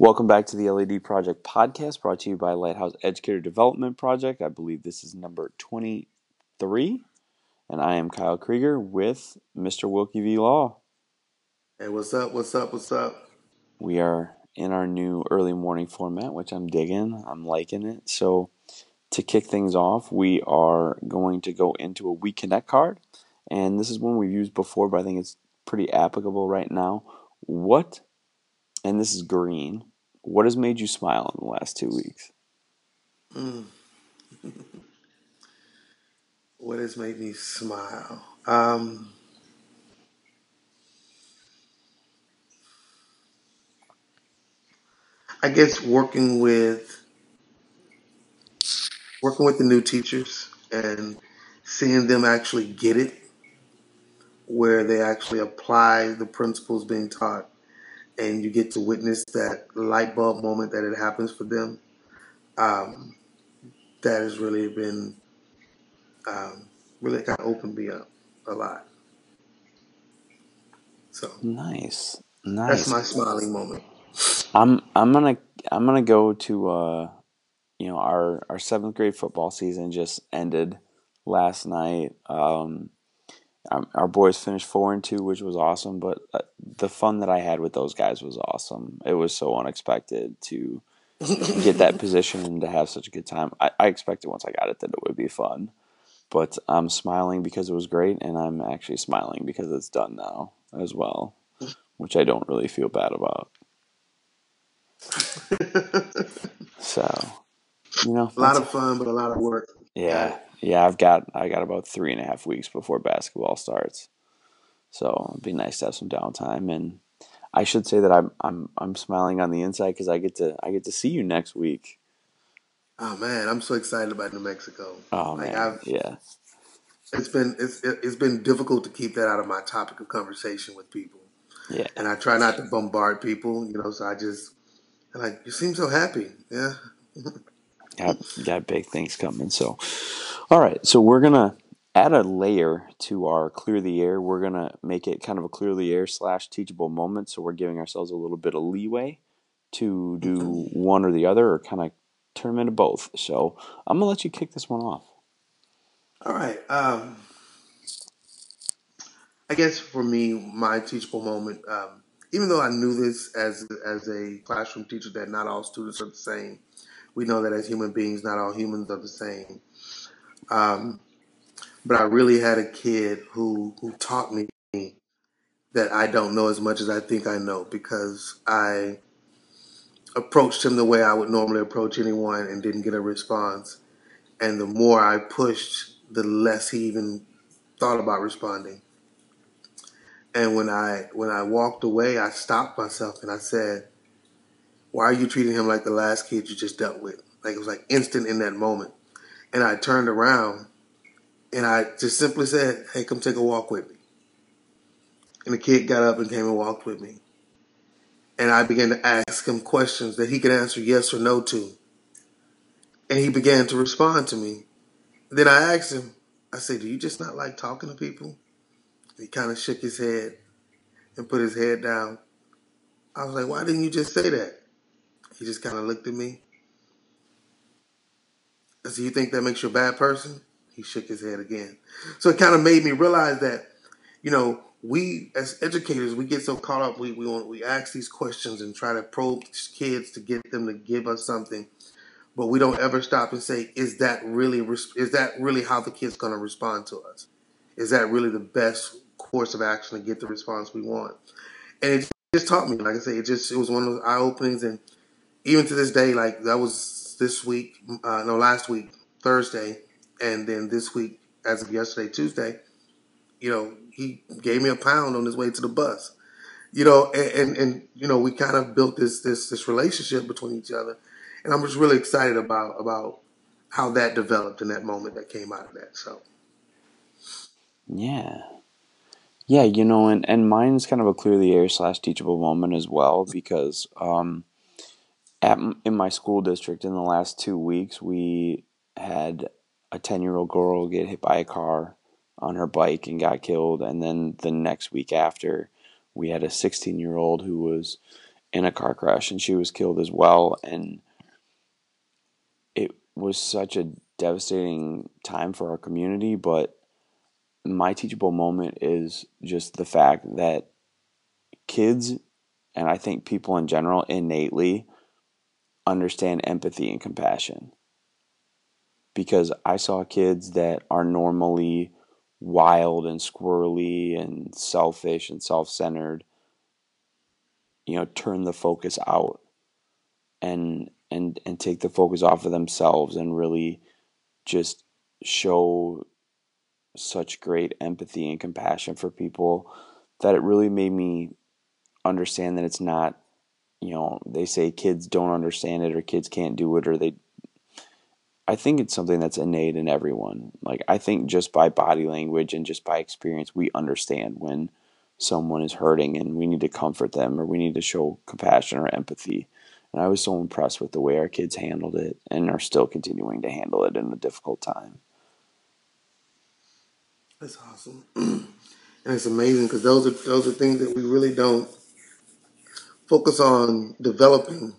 Welcome back to the LED Project podcast brought to you by Lighthouse Educator Development Project. I believe this is number 23. And I am Kyle Krieger with Mr. Wilkie V. Law. Hey, what's up? What's up? What's up? We are in our new early morning format, which I'm digging. I'm liking it. So, to kick things off, we are going to go into a We Connect card. And this is one we've used before, but I think it's pretty applicable right now. What, and this is green, what has made you smile in the last two weeks? Mm. what has made me smile? Um, I guess working with working with the new teachers and seeing them actually get it, where they actually apply the principles being taught and you get to witness that light bulb moment that it happens for them, um, that has really been um, really kind of opened me up a lot. So nice, nice. That's my smiling moment. I'm I'm gonna I'm gonna go to uh, you know our our seventh grade football season just ended last night. Um, um, our boys finished four and two, which was awesome. But uh, the fun that I had with those guys was awesome. It was so unexpected to get that position and to have such a good time. I, I expected once I got it that it would be fun, but I'm smiling because it was great, and I'm actually smiling because it's done now as well, which I don't really feel bad about. so, you know, a lot of fun, but a lot of work. Yeah, yeah, I've got I got about three and a half weeks before basketball starts, so it'd be nice to have some downtime. And I should say that I'm I'm I'm smiling on the inside because I get to I get to see you next week. Oh man, I'm so excited about New Mexico. Oh like man, I've, yeah. It's been it's it's been difficult to keep that out of my topic of conversation with people. Yeah, and I try not to bombard people, you know. So I just like you seem so happy, yeah. got got big things coming. So, all right, so we're gonna add a layer to our clear the air. We're gonna make it kind of a clear the air slash teachable moment. So we're giving ourselves a little bit of leeway to do one or the other, or kind of turn them into both. So I'm gonna let you kick this one off. All right. Um, I guess for me, my teachable moment. Um, even though I knew this as as a classroom teacher that not all students are the same, we know that as human beings, not all humans are the same. Um, but I really had a kid who who taught me that I don't know as much as I think I know because I approached him the way I would normally approach anyone and didn't get a response. And the more I pushed, the less he even thought about responding. And when I when I walked away, I stopped myself and I said, why are you treating him like the last kid you just dealt with? Like it was like instant in that moment. And I turned around and I just simply said, Hey, come take a walk with me. And the kid got up and came and walked with me. And I began to ask him questions that he could answer yes or no to. And he began to respond to me. Then I asked him, I said, Do you just not like talking to people? And he kind of shook his head and put his head down. I was like, Why didn't you just say that? He just kind of looked at me. I said, You think that makes you a bad person? He shook his head again. So it kind of made me realize that, you know, we as educators, we get so caught up. We we want, we ask these questions and try to probe kids to get them to give us something, but we don't ever stop and say, "Is that really is that really how the kid's going to respond to us? Is that really the best course of action to get the response we want?" And it just taught me, like I say, it just it was one of those eye openings, and even to this day, like that was this week, uh, no, last week, Thursday, and then this week, as of yesterday, Tuesday, you know, he gave me a pound on his way to the bus, you know, and, and, and you know, we kind of built this, this, this relationship between each other. And I'm just really excited about, about how that developed in that moment that came out of that. So. Yeah. Yeah, you know, and, and mine's kind of a clear the air slash teachable moment as well because um, at in my school district in the last two weeks we had a 10 year old girl get hit by a car on her bike and got killed and then the next week after we had a 16 year old who was in a car crash and she was killed as well. And it was such a devastating time for our community. But my teachable moment is just the fact that kids, and I think people in general, innately understand empathy and compassion. Because I saw kids that are normally wild and squirrely and selfish and self centered you know turn the focus out and and and take the focus off of themselves and really just show such great empathy and compassion for people that it really made me understand that it's not you know they say kids don't understand it or kids can't do it or they I think it's something that's innate in everyone. Like I think just by body language and just by experience we understand when someone is hurting and we need to comfort them or we need to show compassion or empathy. And I was so impressed with the way our kids handled it and are still continuing to handle it in a difficult time. That's awesome. and it's amazing because those are those are things that we really don't focus on developing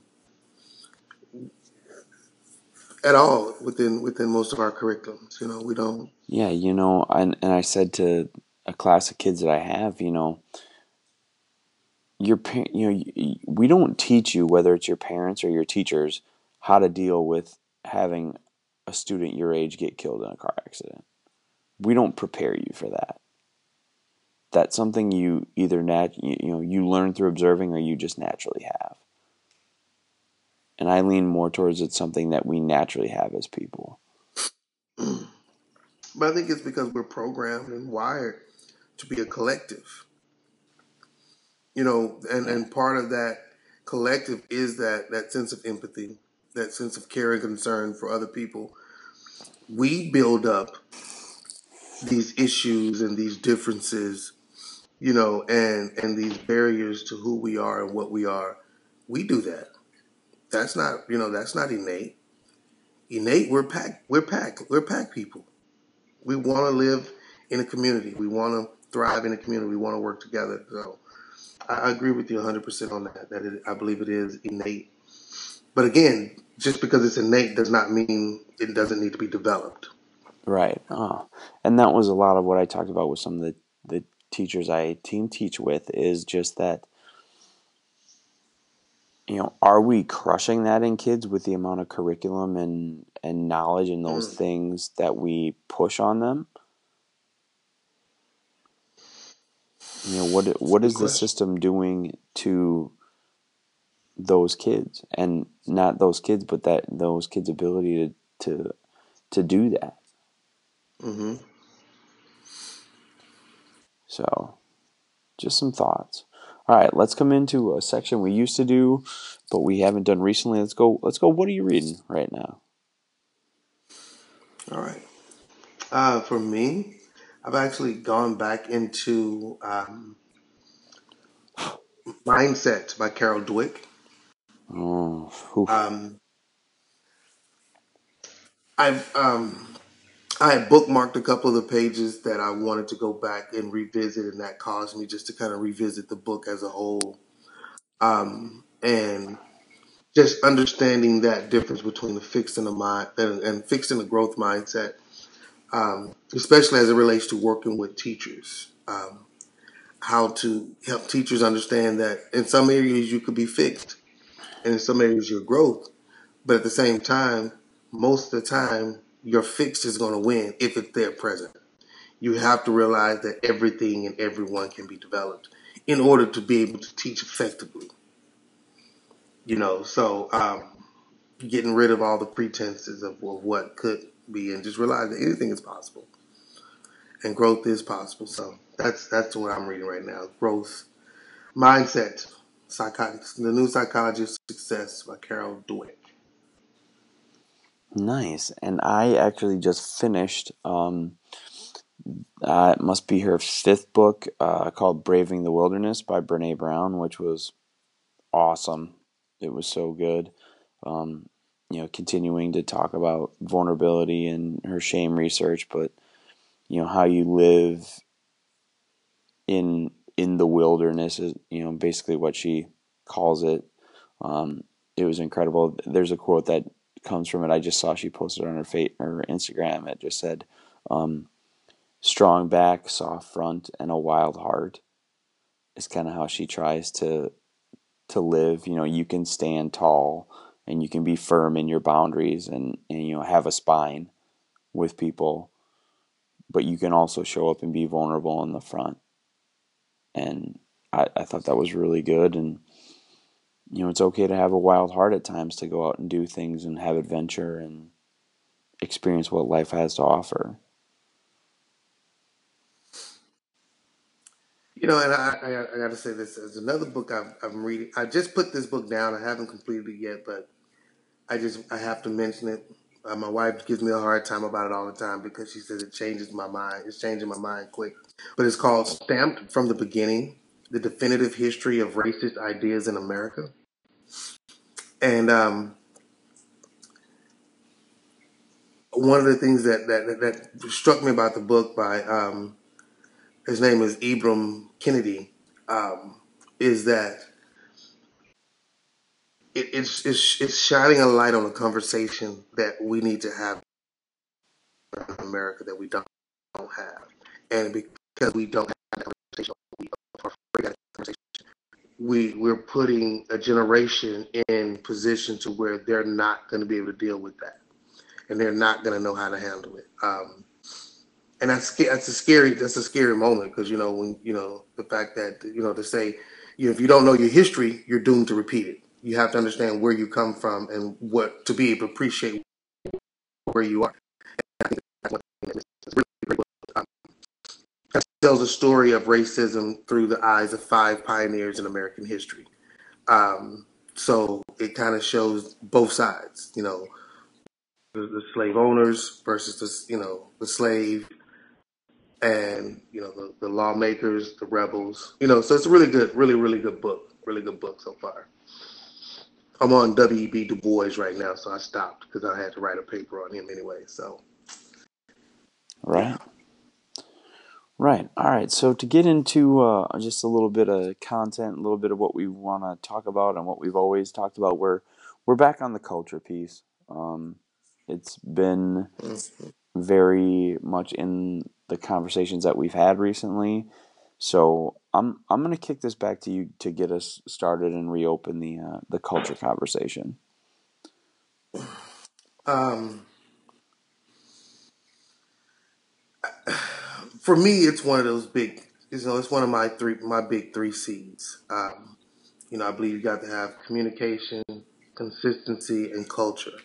at all within within most of our curriculums. You know, we don't. Yeah, you know, and and I said to a class of kids that I have, you know, your you know, we don't teach you whether it's your parents or your teachers how to deal with having a student your age get killed in a car accident. We don't prepare you for that. That's something you either nat you know you learn through observing or you just naturally have. And I lean more towards it's something that we naturally have as people. But I think it's because we're programmed and wired to be a collective. You know, and, and part of that collective is that that sense of empathy, that sense of care and concern for other people. We build up these issues and these differences, you know, and and these barriers to who we are and what we are. We do that. That's not, you know, that's not innate. Innate, we're pack, we're pack, we're pack people. We want to live in a community. We want to thrive in a community. We want to work together. So I agree with you 100% on that. That it, I believe it is innate. But again, just because it's innate does not mean it doesn't need to be developed. Right. Oh. And that was a lot of what I talked about with some of the, the teachers I team teach with is just that you know, are we crushing that in kids with the amount of curriculum and, and knowledge and those mm. things that we push on them? You know, what what is the system doing to those kids and not those kids, but that those kids' ability to to to do that. Mm-hmm. So, just some thoughts. All right, let's come into a section we used to do, but we haven't done recently. Let's go. Let's go. What are you reading right now? All right. Uh, for me, I've actually gone back into um, Mindset by Carol Dweck. Oh, um, I've um, I had bookmarked a couple of the pages that I wanted to go back and revisit, and that caused me just to kind of revisit the book as a whole, um, and just understanding that difference between the fixed and the mind and, and fixed and the growth mindset um, especially as it relates to working with teachers. Um, how to help teachers understand that in some areas you could be fixed, and in some areas your growth, but at the same time, most of the time your fix is going to win if it's there present. You have to realize that everything and everyone can be developed in order to be able to teach effectively. You know, so um, getting rid of all the pretenses of, what could be and just realize that anything is possible and growth is possible. So that's that's what I'm reading right now. Growth mindset, psychology, the new psychology of success by Carol Dweck. Nice, and I actually just finished. Um, uh, it must be her fifth book uh, called "Braving the Wilderness" by Brene Brown, which was awesome. It was so good. Um, you know, continuing to talk about vulnerability and her shame research, but you know how you live in in the wilderness is you know basically what she calls it. Um, it was incredible. There's a quote that comes from it. I just saw she posted on her fa- her Instagram. It just said, um, "Strong back, soft front, and a wild heart." Is kind of how she tries to to live. You know, you can stand tall and you can be firm in your boundaries and, and you know have a spine with people, but you can also show up and be vulnerable in the front. And I, I thought that was really good and you know, it's okay to have a wild heart at times to go out and do things and have adventure and experience what life has to offer. You know, and I, I, I got to say this. There's another book I've, I'm reading. I just put this book down. I haven't completed it yet, but I just I have to mention it. Uh, my wife gives me a hard time about it all the time because she says it changes my mind. It's changing my mind quick. But it's called Stamped from the Beginning: The Definitive History of Racist Ideas in America. And um, one of the things that, that that struck me about the book by um, his name is Ibram Kendi um, is that it, it's, it's it's shining a light on a conversation that we need to have in America that we don't, don't have, and because we don't have that conversation, we are afraid of that conversation. We we're putting a generation in position to where they're not going to be able to deal with that, and they're not going to know how to handle it. Um, and that's that's a scary that's a scary moment because you know when you know the fact that you know to say you know, if you don't know your history, you're doomed to repeat it. You have to understand where you come from and what to be able to appreciate where you are. Tells a story of racism through the eyes of five pioneers in American history. Um, so it kind of shows both sides, you know, the, the slave owners versus the you know the slave and you know the, the lawmakers, the rebels. You know, so it's a really good, really really good book, really good book so far. I'm on W.E.B. Du Bois right now, so I stopped because I had to write a paper on him anyway. So, right, right, all right. So to get into uh, just a little bit of content, a little bit of what we want to talk about, and what we've always talked about, we're we're back on the culture piece. Um, it's been very much in the conversations that we've had recently. So I'm I'm gonna kick this back to you to get us started and reopen the uh, the culture conversation. Um, for me, it's one of those big. You know, it's one of my three my big three C's. Um, you know, I believe you got to have communication, consistency, and culture.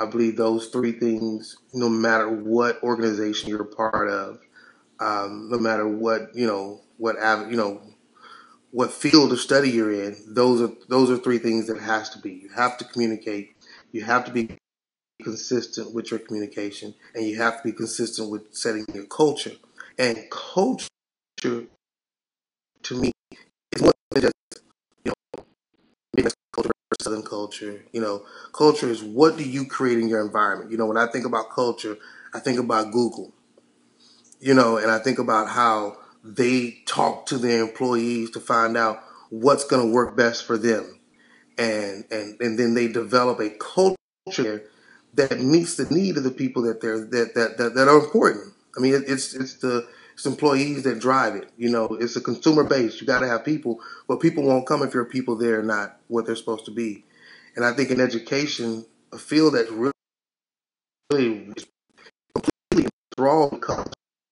I believe those three things, no matter what organization you're a part of, um, no matter what you know, what you know, what field of study you're in, those are those are three things that has to be. You have to communicate. You have to be consistent with your communication, and you have to be consistent with setting your culture. And culture, to me, is more than just you know, culture Southern culture. You know, culture is what do you create in your environment. You know, when I think about culture, I think about Google. You know, and I think about how they talk to their employees to find out what's going to work best for them, and and and then they develop a culture that meets the need of the people that they're that that that, that are important. I mean, it's it's the it's employees that drive it. You know, it's a consumer base. You got to have people, but people won't come if your people there are not what they're supposed to be. And I think in education, a field that's really, really completely enthralled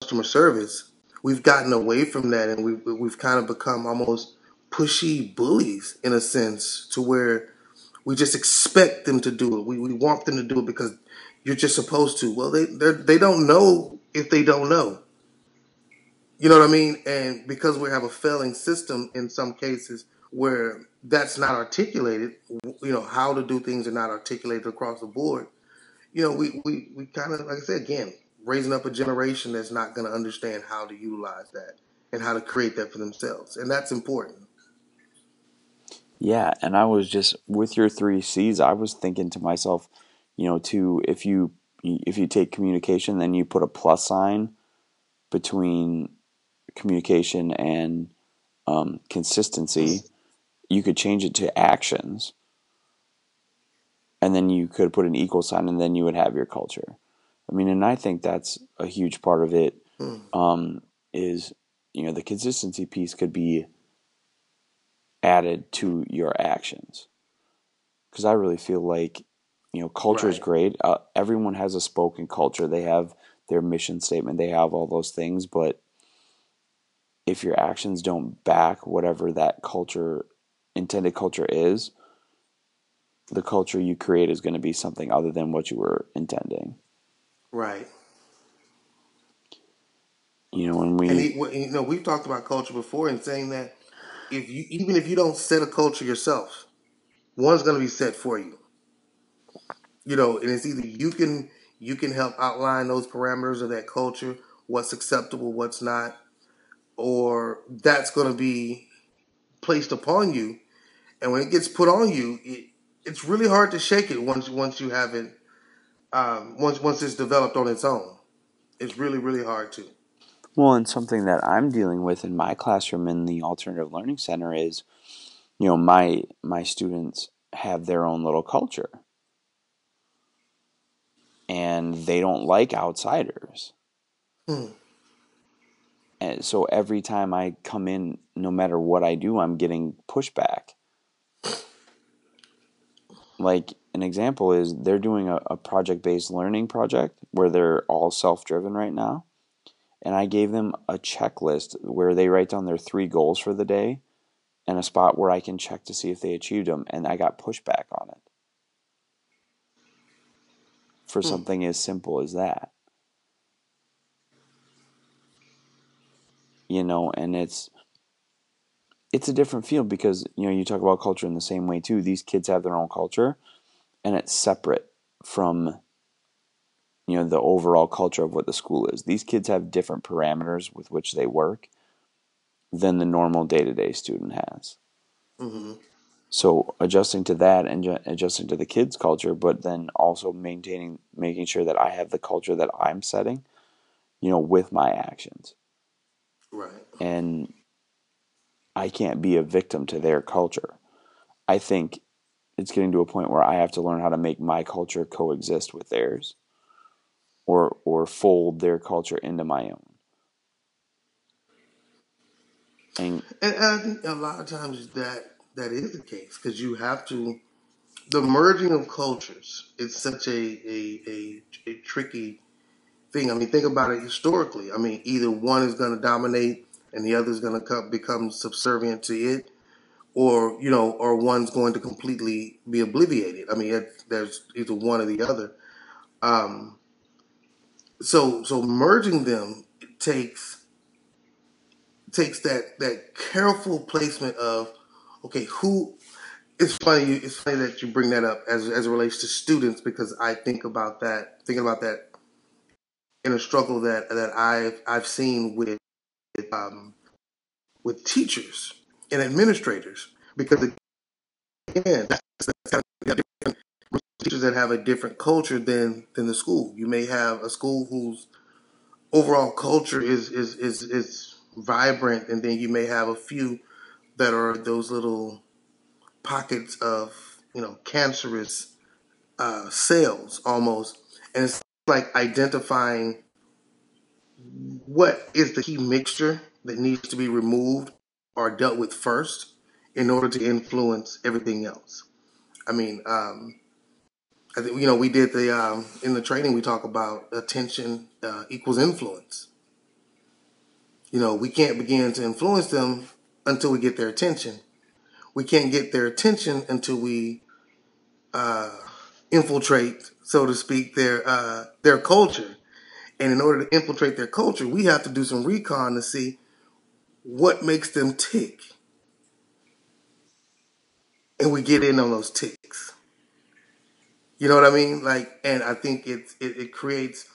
customer service, we've gotten away from that, and we've we've kind of become almost pushy bullies in a sense, to where we just expect them to do it. We we want them to do it because you're just supposed to. Well, they they don't know if they don't know. You know what I mean? And because we have a failing system in some cases where that's not articulated, you know, how to do things are not articulated across the board. You know, we, we, we kind of, like I said, again, raising up a generation that's not going to understand how to utilize that and how to create that for themselves. And that's important. Yeah. And I was just, with your three C's, I was thinking to myself, you know, to, if you, if you take communication, then you put a plus sign between communication and um, consistency, you could change it to actions and then you could put an equal sign and then you would have your culture i mean and i think that's a huge part of it Hmm. um, is you know the consistency piece could be added to your actions. Because i really feel like you know culture is great. Uh, everyone has a spoken culture. They have their mission statement. They have all those things. But if your actions don't back whatever that culture intended culture is the culture you create is going to be something other than what you were intending. Right. you know when we And he, you know, we've talked about culture before and saying that if you even if you don't set a culture yourself, one's going to be set for you. You know, and it's either you can you can help outline those parameters of that culture, what's acceptable, what's not, or that's going to be placed upon you. And when it gets put on you, it, it's really hard to shake it once once you have it um, once once it's developed on its own. It's really really hard to. Well, and something that I'm dealing with in my classroom in the alternative learning center is, you know, my my students have their own little culture. And they don't like outsiders. Hmm. And so every time I come in, no matter what I do, I'm getting pushback. Like an example is they're doing a, a project based learning project where they're all self driven right now and I gave them a checklist where they write down their three goals for the day and a spot where I can check to see if they achieved them, and I got pushback on it for Hmm. something as simple as that. You know, and it's it's a different field because you know you talk about culture in the same way too. These kids have their own culture, and it's separate from you know the overall culture of what the school is. These kids have different parameters with which they work than the normal day to day student has. hmm So adjusting to that and ju- adjusting to the kids' culture, but then also maintaining, making sure that I have the culture that I'm setting, you know, with my actions, Right. and I can't be a victim to their culture. I think it's getting to a point where I have to learn how to make my culture coexist with theirs, or or fold their culture into my own. And And, and I think a lot of times that that is the case because you have to the merging of cultures. It's such a a, a a tricky thing. I mean, think about it historically. I mean, either one is going to dominate and the other is going to come, become subservient to it, or you know, or one's going to completely be obliviated. I mean, it, there's either one or the other. Um, so so merging them takes takes that that careful placement of okay who it's funny it's funny that you bring that up as as it relates to students because I think about that thinking about that in a struggle that that I've I've seen with um, with teachers and administrators because again that's, that's kind of teachers that have a different culture than than the school you may have a school whose overall culture is is is is vibrant and then you may have a few that are those little pockets of you know cancerous uh, cells almost, and it's like identifying what is the key mixture that needs to be removed or dealt with first in order to influence everything else. I mean, um, I think you know we did the um, in the training we talk about attention uh, equals influence. You know, we can't begin to influence them until we get their attention. We can't get their attention until we uh, infiltrate, so to speak, their uh, their culture. And in order to infiltrate their culture, we have to do some recon to see what makes them tick, and we get in on those ticks. You know what I mean? Like, and I think it it, it creates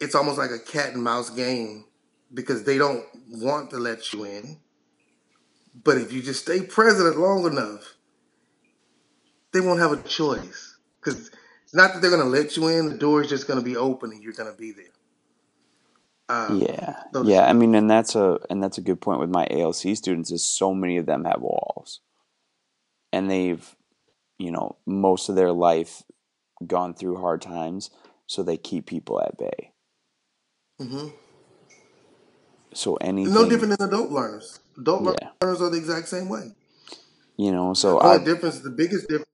it's almost like a cat and mouse game because they don't want to let you in. But if you just stay president long enough, they won't have a choice. Because it's not that they're going to let you in, the door is just going to be open and you're going to be there. Um, yeah, yeah. I mean, and that's a and that's a good point with my ALC students is so many of them have walls. and they've, you know, most of their life gone through hard times, so they keep people at bay. hmm So anything, No different than adult learners. Adult yeah, learners are the exact same way. you know. So The I, difference, the biggest difference,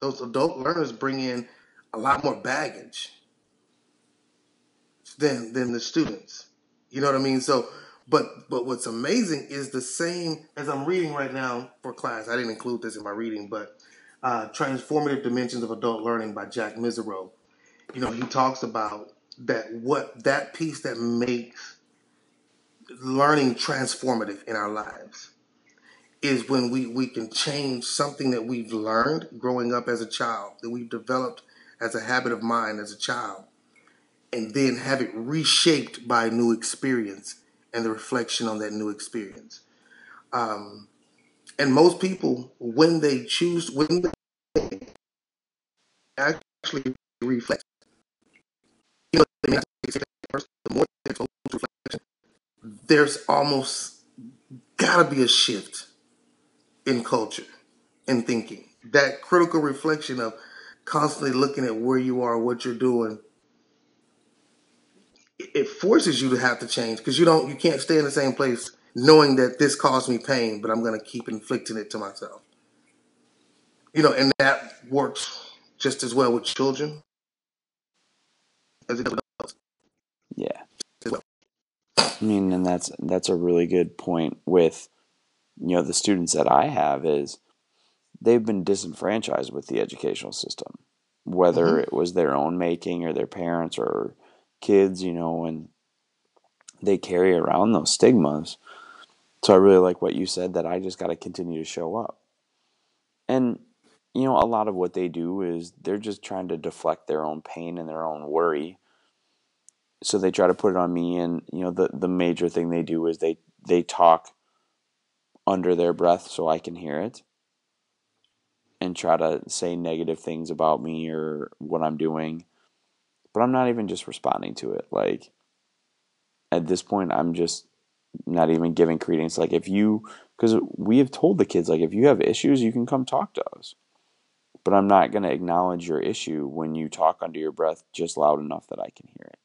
those adult learners bring in a lot more baggage than than the students. You know what I mean? So, but but what's amazing is the same as I'm reading right now for class. I didn't include this in my reading, but uh, "Transformative Dimensions of Adult Learning" by Jack Mezirow. You know, he talks about that what that piece that makes learning transformative in our lives is when we, we can change something that we've learned growing up as a child, that we've developed as a habit of mind as a child, and then have it reshaped by a new experience and the reflection on that new experience. Um, and most people, when they choose, when they actually reflect, you know, they the more they there's almost gotta be a shift in culture and thinking. That critical reflection of constantly looking at where you are, what you're doing, it forces you to have to change because you don't, you can't stay in the same place knowing that this caused me pain, but I'm going to keep inflicting it to myself. You know, and that works just as well with children as it does with adults yeah. well. I mean, and that's that's a really good point with you know the students that I have is they've been disenfranchised with the educational system, whether hmm it was their own making or their parents or kids, you know, and they carry around those stigmas. So I really like what you said that I just got to continue to show up. And you know, a lot of what they do is they're just trying to deflect their own pain and their own worry. So they try to put it on me and you know the the major thing they do is they they talk under their breath so I can hear it and try to say negative things about me or what I'm doing. But I'm not even just responding to it. Like at this point I'm just not even giving credence. Like if you because we have told the kids like if you have issues you can come talk to us. But i'm not going to acknowledge your issue when you talk under your breath just loud enough that i can hear it.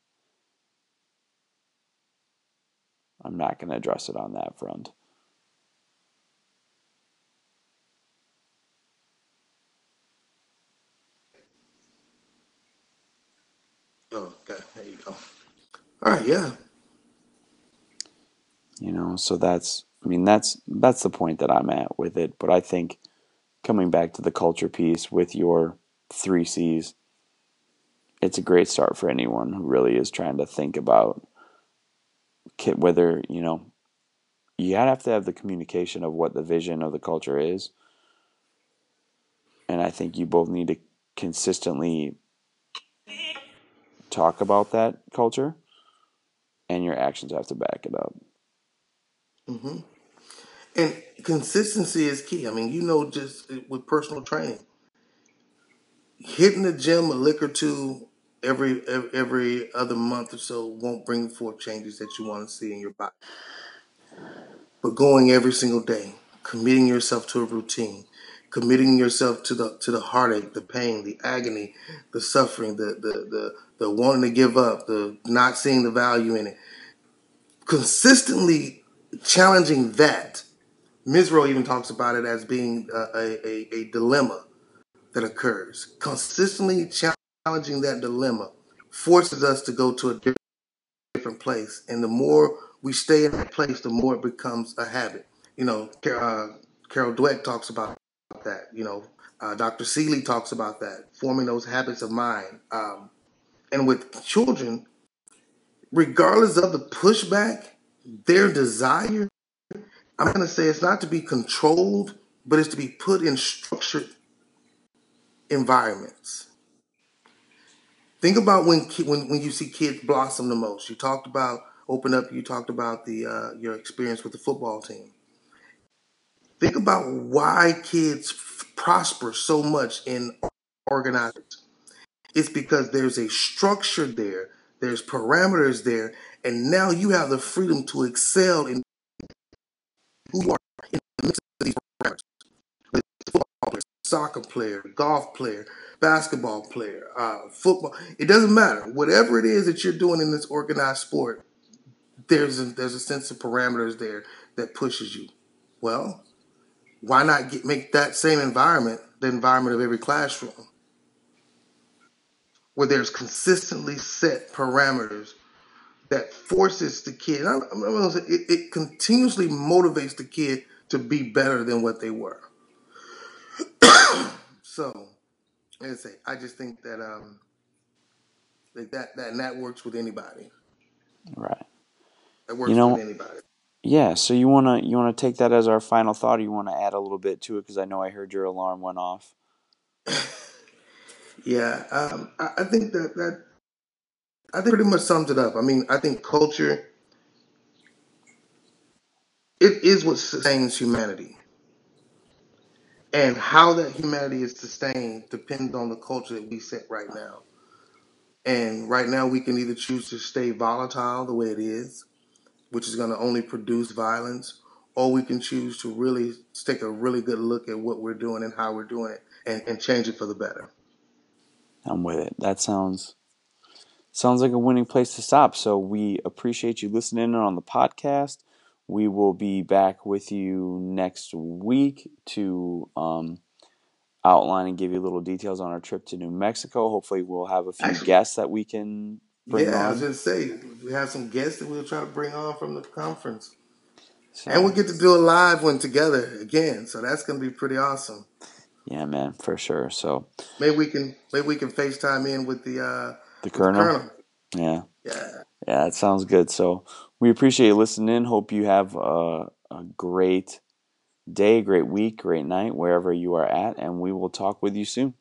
I'm not going to address it on that front. Oh, okay, there you go. All right, yeah. You know so that's i mean that's that's the point that i'm at with it but i think coming back to the culture piece with your three c's it's a great start for anyone who really is trying to think about whether you know you have to have the communication of what the vision of the culture is and i think you both need to consistently talk about that culture and your actions have to back it up hmm And consistency is key. I mean, you know, just with personal training, hitting the gym a lick or two every every, every other month or so won't bring forth changes that you want to see in your body. But going every single day, committing yourself to a routine, committing yourself to the to the heartache, the pain, the agony, the suffering, the the the, the wanting to give up, the not seeing the value in it, consistently challenging that. Mezirow even talks about it as being a, a, a, dilemma that occurs. Consistently challenging that dilemma forces us to go to a different place. And the more we stay in that place, the more it becomes a habit. You know, uh, Carol Dweck talks about that. You know, uh, Dr. Seeley talks about that, forming those habits of mind. Um, and with children, regardless of the pushback, their desire, I'm going to say it's not to be controlled, but it's to be put in structured environments. Think about when when when you see kids blossom the most. You talked about open up. You talked about the uh, your experience with the football team. Think about why kids prosper so much in organized. It's because there's a structure there. There's parameters there, and now you have the freedom to excel in who you are in the of these parameters. Football, soccer player, golf player, basketball player, uh, football. It doesn't matter. Whatever it is that you're doing in this organized sport, there's a, there's a sense of parameters there that pushes you. Well, why not get, make that same environment the environment of every classroom, where there's consistently set parameters that forces the kid. I'm, I'm say, it, it continuously motivates the kid to be better than what they were. so, as I say, I just think that um, that that that, and that works with anybody. Right. That works You know- with anybody. Yeah. So you wanna you wanna take that as our final thought, or you wanna add a little bit to it? Because I know I heard your alarm went off. Yeah, um, I, I think that that I think pretty much sums it up. I mean, I think culture it is what sustains humanity, and how that humanity is sustained depends on the culture that we set right now. And right now, we can either choose to stay volatile the way it is, which is going to only produce violence, or we can choose to really take a really good look at what we're doing and how we're doing it, and, and change it for the better. I'm with it. That sounds sounds like a winning place to stop. So we appreciate you listening in on the podcast. We will be back with you next week to um, outline and give you little details on our trip to New Mexico. Hopefully, we'll have a few Actually- guests that we can bring on. yeah, I on. was just say we have some guests that we'll try to bring on from the conference, So, and we'll get to do a live one together again. So that's going to be pretty awesome. yeah, man, for sure. So Maybe we can maybe we can FaceTime in with the uh, the colonel, colonel. yeah. Yeah, Yeah, that sounds good. So we appreciate you listening in. Hope you have a, a great day, great week, great night, wherever you are at, and we will talk with you soon.